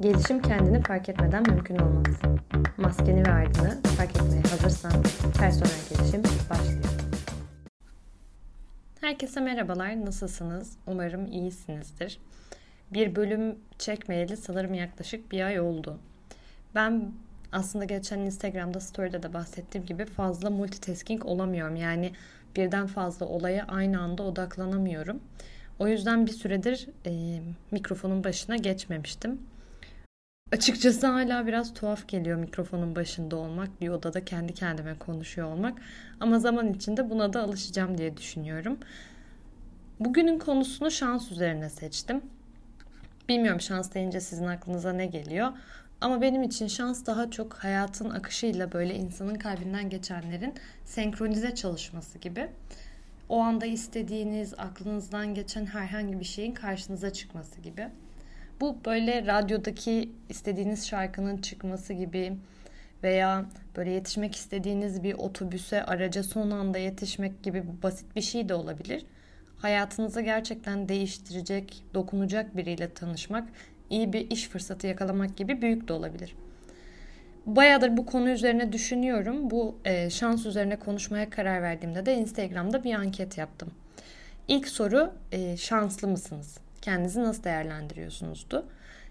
Gelişim kendini fark etmeden mümkün olmaz. Maskeni ve ardını fark etmeye hazırsan personel gelişim başlıyor. Herkese merhabalar, nasılsınız? Umarım iyisinizdir. Bir bölüm çekmeyeli sanırım yaklaşık bir ay oldu. Ben aslında geçen Instagram'da story'de de bahsettiğim gibi fazla multitasking olamıyorum. Yani birden fazla olaya aynı anda odaklanamıyorum. O yüzden bir süredir e, mikrofonun başına geçmemiştim. Açıkçası hala biraz tuhaf geliyor mikrofonun başında olmak, bir odada kendi kendime konuşuyor olmak. Ama zaman içinde buna da alışacağım diye düşünüyorum. Bugünün konusunu şans üzerine seçtim. Bilmiyorum şans deyince sizin aklınıza ne geliyor? Ama benim için şans daha çok hayatın akışıyla böyle insanın kalbinden geçenlerin senkronize çalışması gibi. O anda istediğiniz, aklınızdan geçen herhangi bir şeyin karşınıza çıkması gibi. Bu böyle radyodaki istediğiniz şarkının çıkması gibi veya böyle yetişmek istediğiniz bir otobüse, araca son anda yetişmek gibi basit bir şey de olabilir. Hayatınızı gerçekten değiştirecek, dokunacak biriyle tanışmak, iyi bir iş fırsatı yakalamak gibi büyük de olabilir. Bayağıdır bu konu üzerine düşünüyorum. Bu e, şans üzerine konuşmaya karar verdiğimde de Instagram'da bir anket yaptım. İlk soru e, şanslı mısınız? Kendinizi nasıl değerlendiriyorsunuzdu?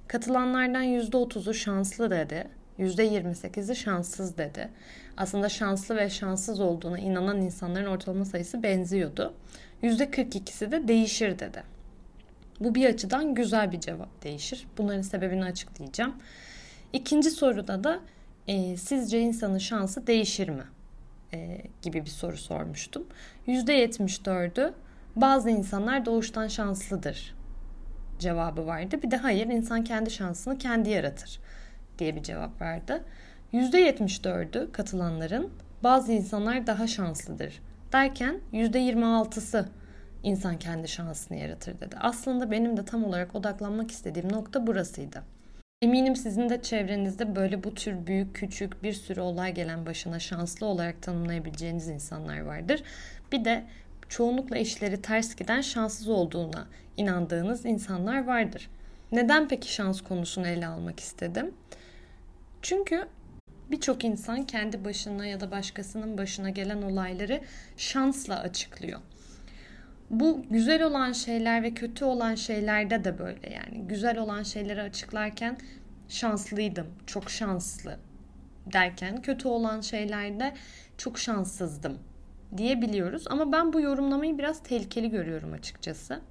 Katılanlardan %30'u şanslı dedi. %28'i şanssız dedi. Aslında şanslı ve şanssız olduğuna inanan insanların ortalama sayısı benziyordu. %42'si de değişir dedi. Bu bir açıdan güzel bir cevap değişir. Bunların sebebini açıklayacağım. İkinci soruda da e, sizce insanın şansı değişir mi? E, gibi bir soru sormuştum. %74'ü bazı insanlar doğuştan şanslıdır cevabı vardı. Bir de hayır insan kendi şansını kendi yaratır diye bir cevap verdi. %74'ü katılanların bazı insanlar daha şanslıdır derken %26'sı insan kendi şansını yaratır dedi. Aslında benim de tam olarak odaklanmak istediğim nokta burasıydı. Eminim sizin de çevrenizde böyle bu tür büyük küçük bir sürü olay gelen başına şanslı olarak tanımlayabileceğiniz insanlar vardır. Bir de çoğunlukla işleri ters giden şanssız olduğuna inandığınız insanlar vardır. Neden peki şans konusunu ele almak istedim? Çünkü birçok insan kendi başına ya da başkasının başına gelen olayları şansla açıklıyor. Bu güzel olan şeyler ve kötü olan şeylerde de böyle yani güzel olan şeyleri açıklarken şanslıydım, çok şanslı derken kötü olan şeylerde çok şanssızdım diyebiliyoruz. Ama ben bu yorumlamayı biraz tehlikeli görüyorum açıkçası.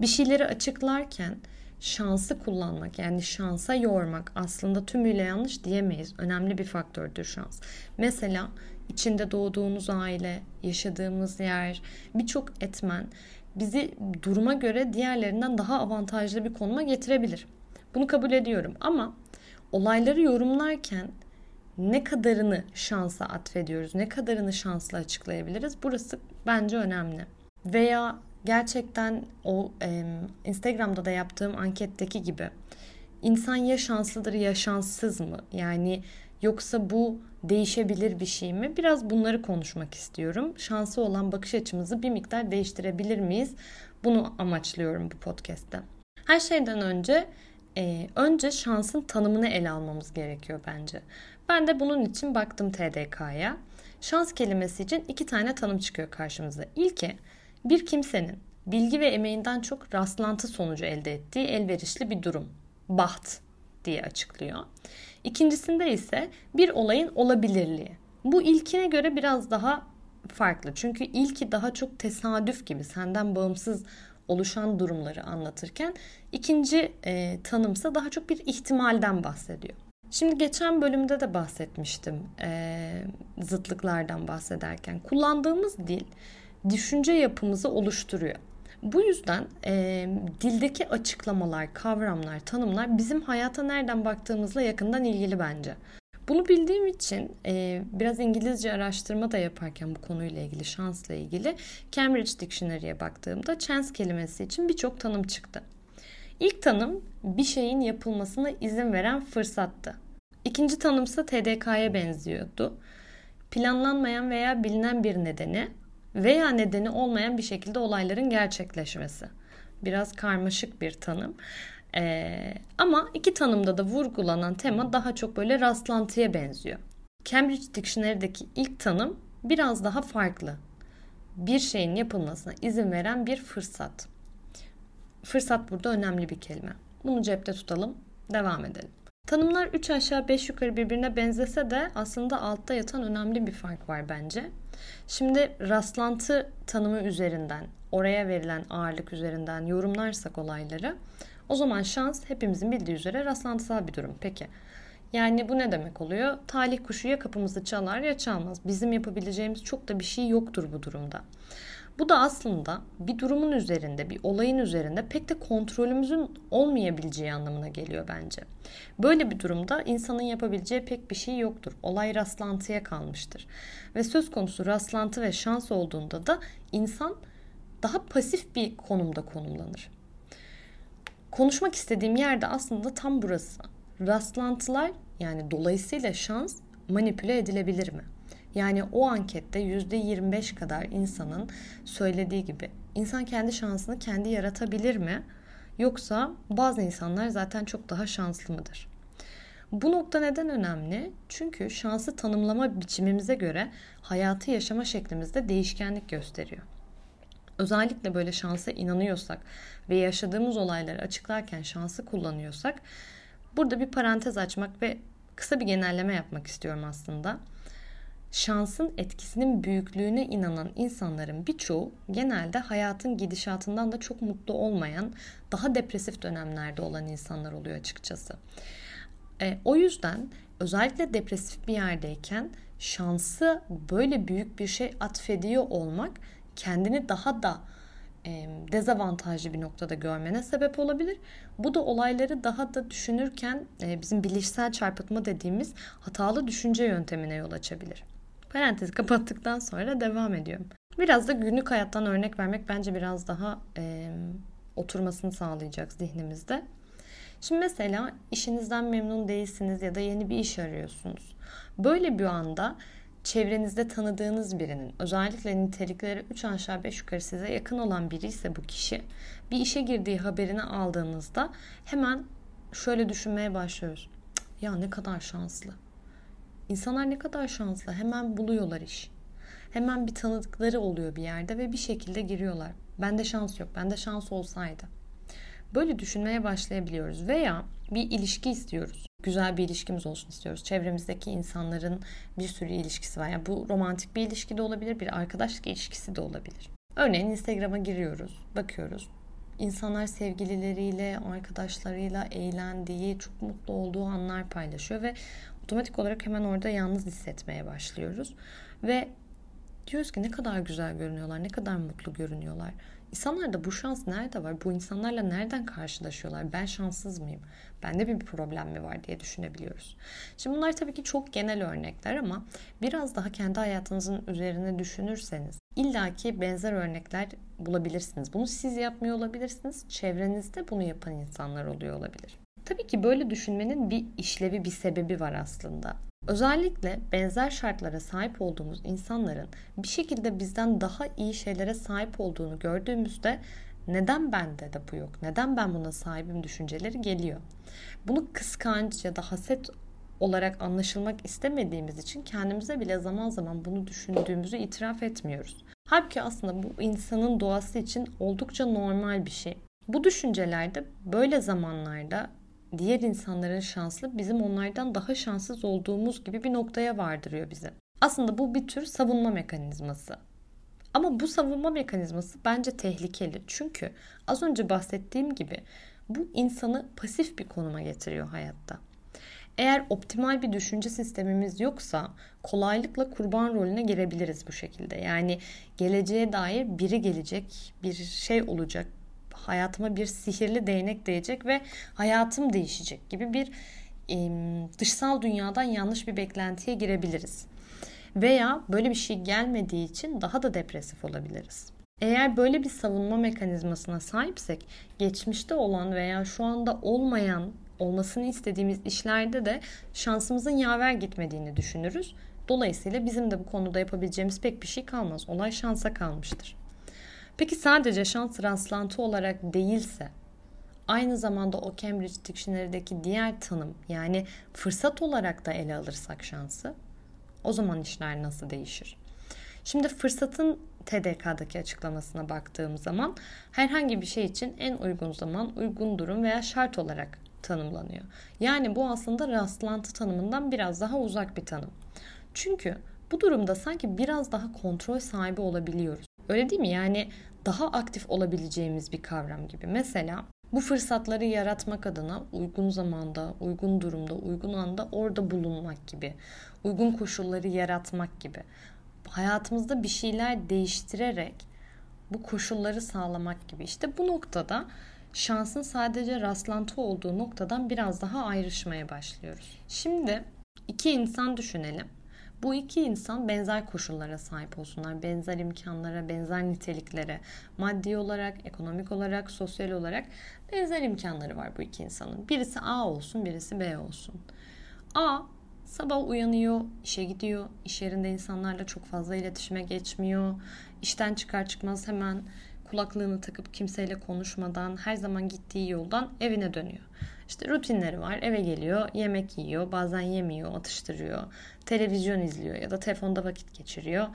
Bir şeyleri açıklarken şansı kullanmak yani şansa yormak aslında tümüyle yanlış diyemeyiz. Önemli bir faktördür şans. Mesela içinde doğduğunuz aile, yaşadığımız yer, birçok etmen bizi duruma göre diğerlerinden daha avantajlı bir konuma getirebilir. Bunu kabul ediyorum ama olayları yorumlarken ne kadarını şansa atfediyoruz, ne kadarını şansla açıklayabiliriz? Burası bence önemli. Veya gerçekten o e, Instagram'da da yaptığım anketteki gibi insan ya şanslıdır ya şanssız mı? Yani yoksa bu değişebilir bir şey mi? Biraz bunları konuşmak istiyorum. Şansı olan bakış açımızı bir miktar değiştirebilir miyiz? Bunu amaçlıyorum bu podcast'te. Her şeyden önce e, önce şansın tanımını ele almamız gerekiyor bence. Ben de bunun için baktım TDK'ya. Şans kelimesi için iki tane tanım çıkıyor karşımıza. İlki bir kimsenin bilgi ve emeğinden çok rastlantı sonucu elde ettiği elverişli bir durum. Baht diye açıklıyor. İkincisinde ise bir olayın olabilirliği. Bu ilkine göre biraz daha farklı. Çünkü ilki daha çok tesadüf gibi senden bağımsız oluşan durumları anlatırken ikinci e, tanımsa daha çok bir ihtimalden bahsediyor. Şimdi geçen bölümde de bahsetmiştim e, zıtlıklardan bahsederken. Kullandığımız dil düşünce yapımızı oluşturuyor. Bu yüzden e, dildeki açıklamalar, kavramlar, tanımlar bizim hayata nereden baktığımızla yakından ilgili bence. Bunu bildiğim için e, biraz İngilizce araştırma da yaparken bu konuyla ilgili, şansla ilgili Cambridge Dictionary'e baktığımda chance kelimesi için birçok tanım çıktı. İlk tanım bir şeyin yapılmasına izin veren fırsattı. İkinci tanımsa TDK'ya benziyordu. Planlanmayan veya bilinen bir nedeni veya nedeni olmayan bir şekilde olayların gerçekleşmesi. Biraz karmaşık bir tanım. Ee, ama iki tanımda da vurgulanan tema daha çok böyle rastlantıya benziyor. Cambridge Dictionary'deki ilk tanım biraz daha farklı. Bir şeyin yapılmasına izin veren bir fırsat. Fırsat burada önemli bir kelime. Bunu cepte tutalım, devam edelim. Tanımlar 3 aşağı 5 yukarı birbirine benzese de aslında altta yatan önemli bir fark var bence. Şimdi rastlantı tanımı üzerinden, oraya verilen ağırlık üzerinden yorumlarsak olayları o zaman şans hepimizin bildiği üzere rastlantısal bir durum. Peki yani bu ne demek oluyor? Talih kuşu ya kapımızı çalar ya çalmaz. Bizim yapabileceğimiz çok da bir şey yoktur bu durumda. Bu da aslında bir durumun üzerinde, bir olayın üzerinde pek de kontrolümüzün olmayabileceği anlamına geliyor bence. Böyle bir durumda insanın yapabileceği pek bir şey yoktur. Olay rastlantıya kalmıştır. Ve söz konusu rastlantı ve şans olduğunda da insan daha pasif bir konumda konumlanır. Konuşmak istediğim yerde aslında tam burası. Rastlantılar yani dolayısıyla şans manipüle edilebilir mi? Yani o ankette %25 kadar insanın söylediği gibi insan kendi şansını kendi yaratabilir mi? Yoksa bazı insanlar zaten çok daha şanslı mıdır? Bu nokta neden önemli? Çünkü şansı tanımlama biçimimize göre hayatı yaşama şeklimizde değişkenlik gösteriyor. Özellikle böyle şansa inanıyorsak ve yaşadığımız olayları açıklarken şansı kullanıyorsak burada bir parantez açmak ve kısa bir genelleme yapmak istiyorum aslında şansın etkisinin büyüklüğüne inanan insanların birçoğu genelde hayatın gidişatından da çok mutlu olmayan, daha depresif dönemlerde olan insanlar oluyor açıkçası. E, o yüzden özellikle depresif bir yerdeyken şansı böyle büyük bir şey atfediyor olmak kendini daha da e, dezavantajlı bir noktada görmene sebep olabilir. Bu da olayları daha da düşünürken e, bizim bilişsel çarpıtma dediğimiz hatalı düşünce yöntemine yol açabilir. Parantezi kapattıktan sonra devam ediyorum. Biraz da günlük hayattan örnek vermek bence biraz daha e, oturmasını sağlayacak zihnimizde. Şimdi mesela işinizden memnun değilsiniz ya da yeni bir iş arıyorsunuz. Böyle bir anda çevrenizde tanıdığınız birinin özellikle nitelikleri 3 aşağı 5 yukarı size yakın olan biri ise bu kişi bir işe girdiği haberini aldığınızda hemen şöyle düşünmeye başlıyoruz. Ya ne kadar şanslı. İnsanlar ne kadar şanslı. Hemen buluyorlar iş. Hemen bir tanıdıkları oluyor bir yerde ve bir şekilde giriyorlar. Bende şans yok. Bende şans olsaydı. Böyle düşünmeye başlayabiliyoruz. Veya bir ilişki istiyoruz. Güzel bir ilişkimiz olsun istiyoruz. Çevremizdeki insanların bir sürü ilişkisi var. Yani bu romantik bir ilişki de olabilir, bir arkadaşlık ilişkisi de olabilir. Örneğin Instagram'a giriyoruz, bakıyoruz. İnsanlar sevgilileriyle, arkadaşlarıyla eğlendiği, çok mutlu olduğu anlar paylaşıyor ve otomatik olarak hemen orada yalnız hissetmeye başlıyoruz. Ve diyoruz ki ne kadar güzel görünüyorlar, ne kadar mutlu görünüyorlar. İnsanlarda bu şans nerede var? Bu insanlarla nereden karşılaşıyorlar? Ben şanssız mıyım? Bende bir problem mi var diye düşünebiliyoruz. Şimdi bunlar tabii ki çok genel örnekler ama biraz daha kendi hayatınızın üzerine düşünürseniz illaki benzer örnekler bulabilirsiniz. Bunu siz yapmıyor olabilirsiniz. Çevrenizde bunu yapan insanlar oluyor olabilir. Tabii ki böyle düşünmenin bir işlevi, bir sebebi var aslında. Özellikle benzer şartlara sahip olduğumuz insanların bir şekilde bizden daha iyi şeylere sahip olduğunu gördüğümüzde neden bende de bu yok? Neden ben buna sahibim düşünceleri geliyor. Bunu kıskanç ya da haset olarak anlaşılmak istemediğimiz için kendimize bile zaman zaman bunu düşündüğümüzü itiraf etmiyoruz. Halbuki aslında bu insanın doğası için oldukça normal bir şey. Bu düşüncelerde böyle zamanlarda diğer insanların şanslı bizim onlardan daha şanssız olduğumuz gibi bir noktaya vardırıyor bizi. Aslında bu bir tür savunma mekanizması. Ama bu savunma mekanizması bence tehlikeli. Çünkü az önce bahsettiğim gibi bu insanı pasif bir konuma getiriyor hayatta. Eğer optimal bir düşünce sistemimiz yoksa kolaylıkla kurban rolüne girebiliriz bu şekilde. Yani geleceğe dair biri gelecek, bir şey olacak, hayatıma bir sihirli değnek değecek ve hayatım değişecek gibi bir e, dışsal dünyadan yanlış bir beklentiye girebiliriz. Veya böyle bir şey gelmediği için daha da depresif olabiliriz. Eğer böyle bir savunma mekanizmasına sahipsek geçmişte olan veya şu anda olmayan olmasını istediğimiz işlerde de şansımızın yaver gitmediğini düşünürüz. Dolayısıyla bizim de bu konuda yapabileceğimiz pek bir şey kalmaz. Olay şansa kalmıştır. Peki sadece şans rastlantı olarak değilse aynı zamanda o Cambridge Dictionary'deki diğer tanım yani fırsat olarak da ele alırsak şansı o zaman işler nasıl değişir? Şimdi fırsatın TDK'daki açıklamasına baktığım zaman herhangi bir şey için en uygun zaman, uygun durum veya şart olarak tanımlanıyor. Yani bu aslında rastlantı tanımından biraz daha uzak bir tanım. Çünkü bu durumda sanki biraz daha kontrol sahibi olabiliyoruz. Öyle değil mi? Yani daha aktif olabileceğimiz bir kavram gibi. Mesela bu fırsatları yaratmak adına uygun zamanda, uygun durumda, uygun anda orada bulunmak gibi. Uygun koşulları yaratmak gibi. Hayatımızda bir şeyler değiştirerek bu koşulları sağlamak gibi. İşte bu noktada şansın sadece rastlantı olduğu noktadan biraz daha ayrışmaya başlıyoruz. Şimdi iki insan düşünelim. Bu iki insan benzer koşullara sahip olsunlar. Benzer imkanlara, benzer niteliklere, maddi olarak, ekonomik olarak, sosyal olarak benzer imkanları var bu iki insanın. Birisi A olsun, birisi B olsun. A sabah uyanıyor, işe gidiyor, iş yerinde insanlarla çok fazla iletişime geçmiyor. İşten çıkar çıkmaz hemen kulaklığını takıp kimseyle konuşmadan her zaman gittiği yoldan evine dönüyor. İşte rutinleri var. Eve geliyor, yemek yiyor, bazen yemiyor, atıştırıyor. Televizyon izliyor ya da telefonda vakit geçiriyor.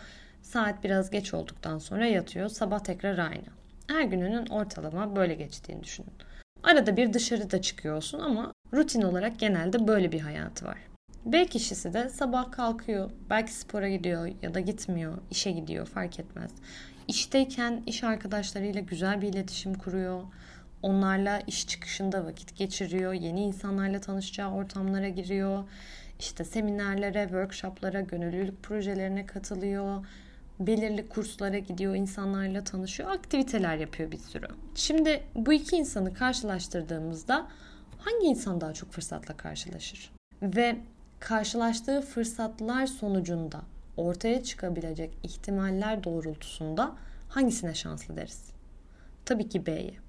Saat biraz geç olduktan sonra yatıyor. Sabah tekrar aynı. Her gününün ortalama böyle geçtiğini düşünün. Arada bir dışarıda çıkıyorsun ama rutin olarak genelde böyle bir hayatı var. B kişisi de sabah kalkıyor, belki spora gidiyor ya da gitmiyor, işe gidiyor fark etmez. İşteyken iş arkadaşlarıyla güzel bir iletişim kuruyor. Onlarla iş çıkışında vakit geçiriyor. Yeni insanlarla tanışacağı ortamlara giriyor. İşte seminerlere, workshoplara, gönüllülük projelerine katılıyor. Belirli kurslara gidiyor, insanlarla tanışıyor, aktiviteler yapıyor bir sürü. Şimdi bu iki insanı karşılaştırdığımızda hangi insan daha çok fırsatla karşılaşır? Ve karşılaştığı fırsatlar sonucunda ortaya çıkabilecek ihtimaller doğrultusunda hangisine şanslı deriz? Tabii ki B'ye.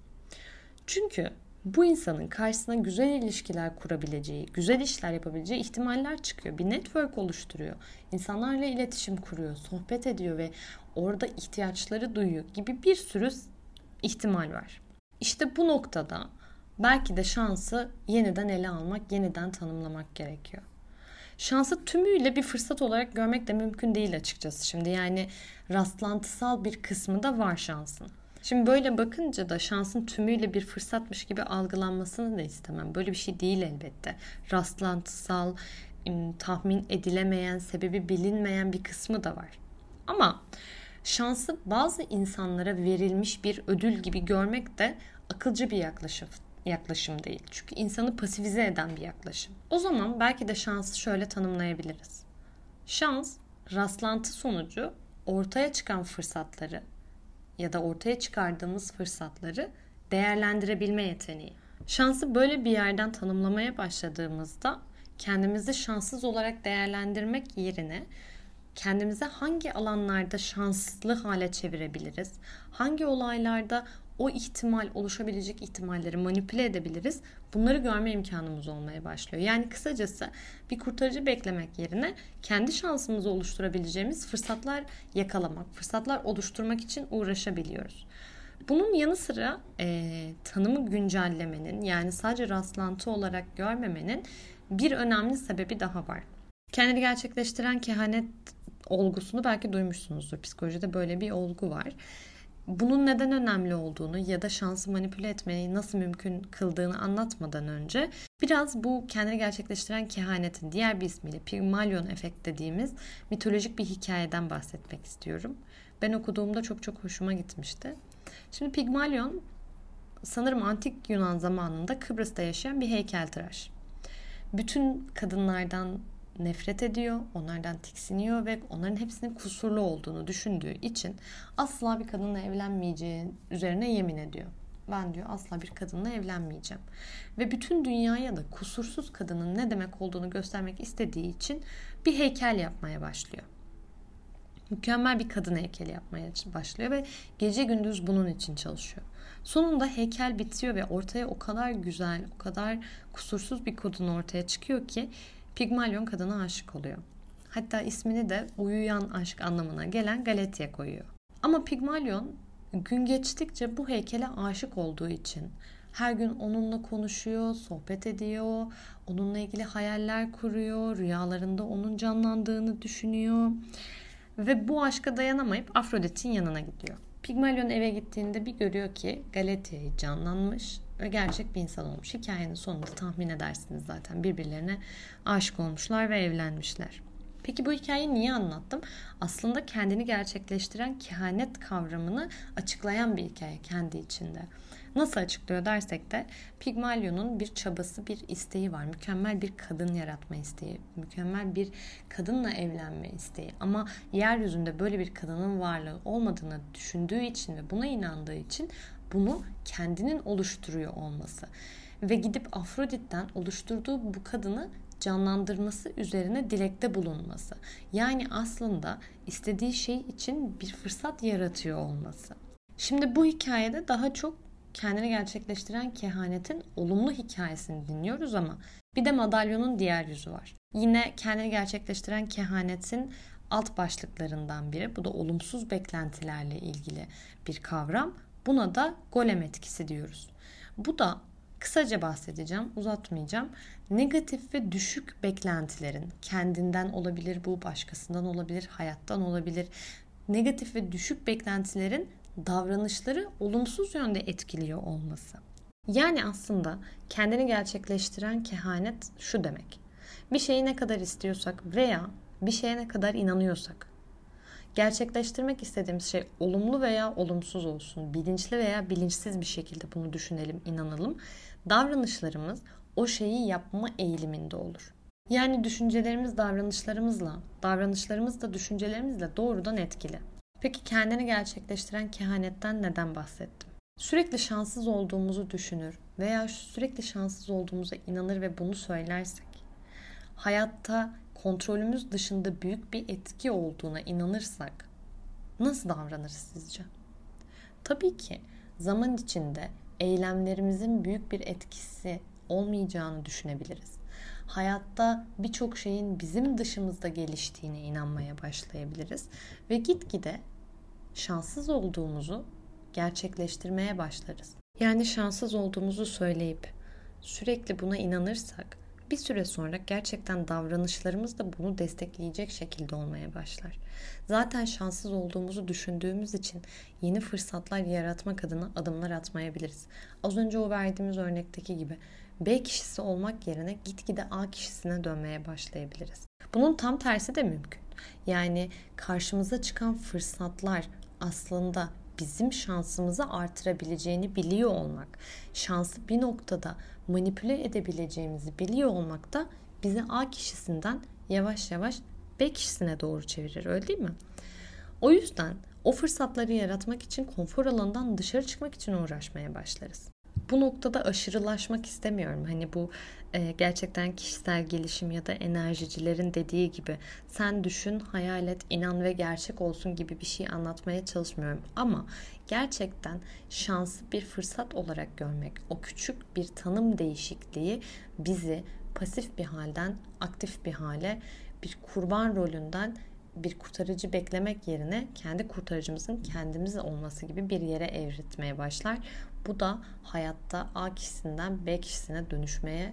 Çünkü bu insanın karşısına güzel ilişkiler kurabileceği, güzel işler yapabileceği ihtimaller çıkıyor. Bir network oluşturuyor. İnsanlarla iletişim kuruyor, sohbet ediyor ve orada ihtiyaçları duyuyor gibi bir sürü ihtimal var. İşte bu noktada belki de şansı yeniden ele almak, yeniden tanımlamak gerekiyor şansı tümüyle bir fırsat olarak görmek de mümkün değil açıkçası. Şimdi yani rastlantısal bir kısmı da var şansın. Şimdi böyle bakınca da şansın tümüyle bir fırsatmış gibi algılanmasını da istemem. Böyle bir şey değil elbette. Rastlantısal, tahmin edilemeyen, sebebi bilinmeyen bir kısmı da var. Ama şansı bazı insanlara verilmiş bir ödül gibi görmek de akılcı bir yaklaşım yaklaşım değil. Çünkü insanı pasifize eden bir yaklaşım. O zaman belki de şansı şöyle tanımlayabiliriz. Şans, rastlantı sonucu ortaya çıkan fırsatları ya da ortaya çıkardığımız fırsatları değerlendirebilme yeteneği. Şansı böyle bir yerden tanımlamaya başladığımızda kendimizi şanssız olarak değerlendirmek yerine kendimize hangi alanlarda şanslı hale çevirebiliriz? Hangi olaylarda o ihtimal oluşabilecek ihtimalleri manipüle edebiliriz. Bunları görme imkanımız olmaya başlıyor. Yani kısacası bir kurtarıcı beklemek yerine kendi şansımızı oluşturabileceğimiz fırsatlar yakalamak, fırsatlar oluşturmak için uğraşabiliyoruz. Bunun yanı sıra e, tanımı güncellemenin yani sadece rastlantı olarak görmemenin bir önemli sebebi daha var. Kendini gerçekleştiren kehanet olgusunu belki duymuşsunuzdur. Psikolojide böyle bir olgu var bunun neden önemli olduğunu ya da şansı manipüle etmeyi nasıl mümkün kıldığını anlatmadan önce biraz bu kendini gerçekleştiren kehanetin diğer bir ismiyle Pygmalion efekt dediğimiz mitolojik bir hikayeden bahsetmek istiyorum. Ben okuduğumda çok çok hoşuma gitmişti. Şimdi Pygmalion sanırım antik Yunan zamanında Kıbrıs'ta yaşayan bir heykeltıraş. Bütün kadınlardan nefret ediyor, onlardan tiksiniyor ve onların hepsinin kusurlu olduğunu düşündüğü için asla bir kadınla evlenmeyeceği üzerine yemin ediyor. Ben diyor asla bir kadınla evlenmeyeceğim. Ve bütün dünyaya da kusursuz kadının ne demek olduğunu göstermek istediği için bir heykel yapmaya başlıyor. Mükemmel bir kadın heykeli yapmaya başlıyor ve gece gündüz bunun için çalışıyor. Sonunda heykel bitiyor ve ortaya o kadar güzel, o kadar kusursuz bir kadın ortaya çıkıyor ki Pigmalion kadına aşık oluyor. Hatta ismini de uyuyan aşk anlamına gelen Galetya koyuyor. Ama Pigmalion gün geçtikçe bu heykele aşık olduğu için Her gün onunla konuşuyor, sohbet ediyor, onunla ilgili hayaller kuruyor, rüyalarında onun canlandığını düşünüyor. Ve bu aşka dayanamayıp Afrodit'in yanına gidiyor. Pigmalion eve gittiğinde bir görüyor ki Galatea'yı canlanmış ve gerçek bir insan olmuş. Hikayenin sonunda tahmin edersiniz zaten birbirlerine aşık olmuşlar ve evlenmişler. Peki bu hikayeyi niye anlattım? Aslında kendini gerçekleştiren kehanet kavramını açıklayan bir hikaye kendi içinde. Nasıl açıklıyor dersek de Pigmalion'un bir çabası, bir isteği var. Mükemmel bir kadın yaratma isteği, mükemmel bir kadınla evlenme isteği. Ama yeryüzünde böyle bir kadının varlığı olmadığını düşündüğü için ve buna inandığı için bunu kendinin oluşturuyor olması. Ve gidip Afrodit'ten oluşturduğu bu kadını canlandırması üzerine dilekte bulunması. Yani aslında istediği şey için bir fırsat yaratıyor olması. Şimdi bu hikayede daha çok kendini gerçekleştiren kehanetin olumlu hikayesini dinliyoruz ama bir de madalyonun diğer yüzü var. Yine kendini gerçekleştiren kehanetin alt başlıklarından biri. Bu da olumsuz beklentilerle ilgili bir kavram. Buna da golem etkisi diyoruz. Bu da kısaca bahsedeceğim, uzatmayacağım. Negatif ve düşük beklentilerin kendinden olabilir, bu başkasından olabilir, hayattan olabilir. Negatif ve düşük beklentilerin davranışları olumsuz yönde etkiliyor olması. Yani aslında kendini gerçekleştiren kehanet şu demek. Bir şeyi ne kadar istiyorsak veya bir şeye ne kadar inanıyorsak gerçekleştirmek istediğimiz şey olumlu veya olumsuz olsun, bilinçli veya bilinçsiz bir şekilde bunu düşünelim, inanalım. Davranışlarımız o şeyi yapma eğiliminde olur. Yani düşüncelerimiz davranışlarımızla, davranışlarımız da düşüncelerimizle doğrudan etkili. Peki kendini gerçekleştiren kehanetten neden bahsettim? Sürekli şanssız olduğumuzu düşünür veya sürekli şanssız olduğumuza inanır ve bunu söylersek, hayatta kontrolümüz dışında büyük bir etki olduğuna inanırsak nasıl davranırız sizce? Tabii ki zaman içinde eylemlerimizin büyük bir etkisi olmayacağını düşünebiliriz. Hayatta birçok şeyin bizim dışımızda geliştiğine inanmaya başlayabiliriz ve gitgide şanssız olduğumuzu gerçekleştirmeye başlarız. Yani şanssız olduğumuzu söyleyip sürekli buna inanırsak bir süre sonra gerçekten davranışlarımız da bunu destekleyecek şekilde olmaya başlar. Zaten şanssız olduğumuzu düşündüğümüz için yeni fırsatlar yaratmak adına adımlar atmayabiliriz. Az önce o verdiğimiz örnekteki gibi B kişisi olmak yerine gitgide A kişisine dönmeye başlayabiliriz. Bunun tam tersi de mümkün. Yani karşımıza çıkan fırsatlar aslında bizim şansımızı artırabileceğini biliyor olmak, şansı bir noktada manipüle edebileceğimizi biliyor olmak da bizi A kişisinden yavaş yavaş B kişisine doğru çevirir öyle değil mi? O yüzden o fırsatları yaratmak için konfor alanından dışarı çıkmak için uğraşmaya başlarız bu noktada aşırılaşmak istemiyorum. Hani bu e, gerçekten kişisel gelişim ya da enerjicilerin dediği gibi sen düşün, hayal et, inan ve gerçek olsun gibi bir şey anlatmaya çalışmıyorum. Ama gerçekten şansı bir fırsat olarak görmek, o küçük bir tanım değişikliği bizi pasif bir halden aktif bir hale, bir kurban rolünden bir kurtarıcı beklemek yerine kendi kurtarıcımızın kendimiz olması gibi bir yere evritmeye başlar. Bu da hayatta A kişisinden B kişisine dönüşmeye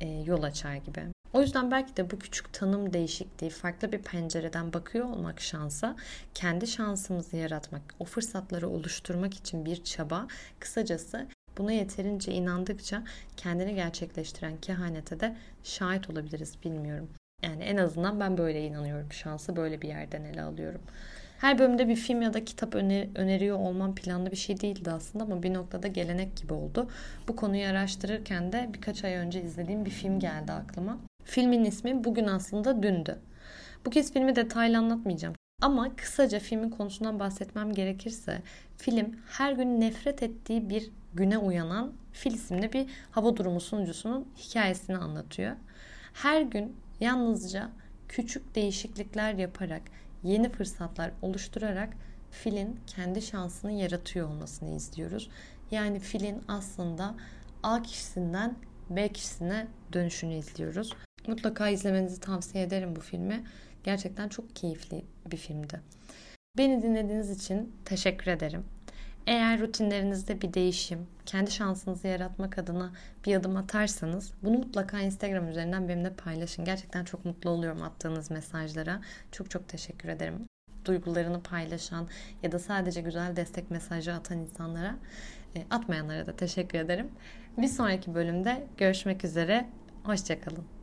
e, yol açar gibi. O yüzden belki de bu küçük tanım değişikliği, farklı bir pencereden bakıyor olmak şansa, kendi şansımızı yaratmak, o fırsatları oluşturmak için bir çaba, kısacası buna yeterince inandıkça kendini gerçekleştiren kehanete de şahit olabiliriz bilmiyorum. Yani en azından ben böyle inanıyorum. Şansı böyle bir yerden ele alıyorum. Her bölümde bir film ya da kitap öner- öneriyor olmam planlı bir şey değildi aslında ama bir noktada gelenek gibi oldu. Bu konuyu araştırırken de birkaç ay önce izlediğim bir film geldi aklıma. Filmin ismi Bugün Aslında Dündü. Bu kez filmi detaylı anlatmayacağım. Ama kısaca filmin konusundan bahsetmem gerekirse film her gün nefret ettiği bir güne uyanan Fil isimli bir hava durumu sunucusunun hikayesini anlatıyor. Her gün yalnızca küçük değişiklikler yaparak yeni fırsatlar oluşturarak filin kendi şansını yaratıyor olmasını izliyoruz. Yani filin aslında A kişisinden B kişisine dönüşünü izliyoruz. Mutlaka izlemenizi tavsiye ederim bu filmi. Gerçekten çok keyifli bir filmdi. Beni dinlediğiniz için teşekkür ederim. Eğer rutinlerinizde bir değişim, kendi şansınızı yaratmak adına bir adım atarsanız bunu mutlaka Instagram üzerinden benimle paylaşın. Gerçekten çok mutlu oluyorum attığınız mesajlara. Çok çok teşekkür ederim. Duygularını paylaşan ya da sadece güzel destek mesajı atan insanlara, e, atmayanlara da teşekkür ederim. Bir sonraki bölümde görüşmek üzere. Hoşçakalın.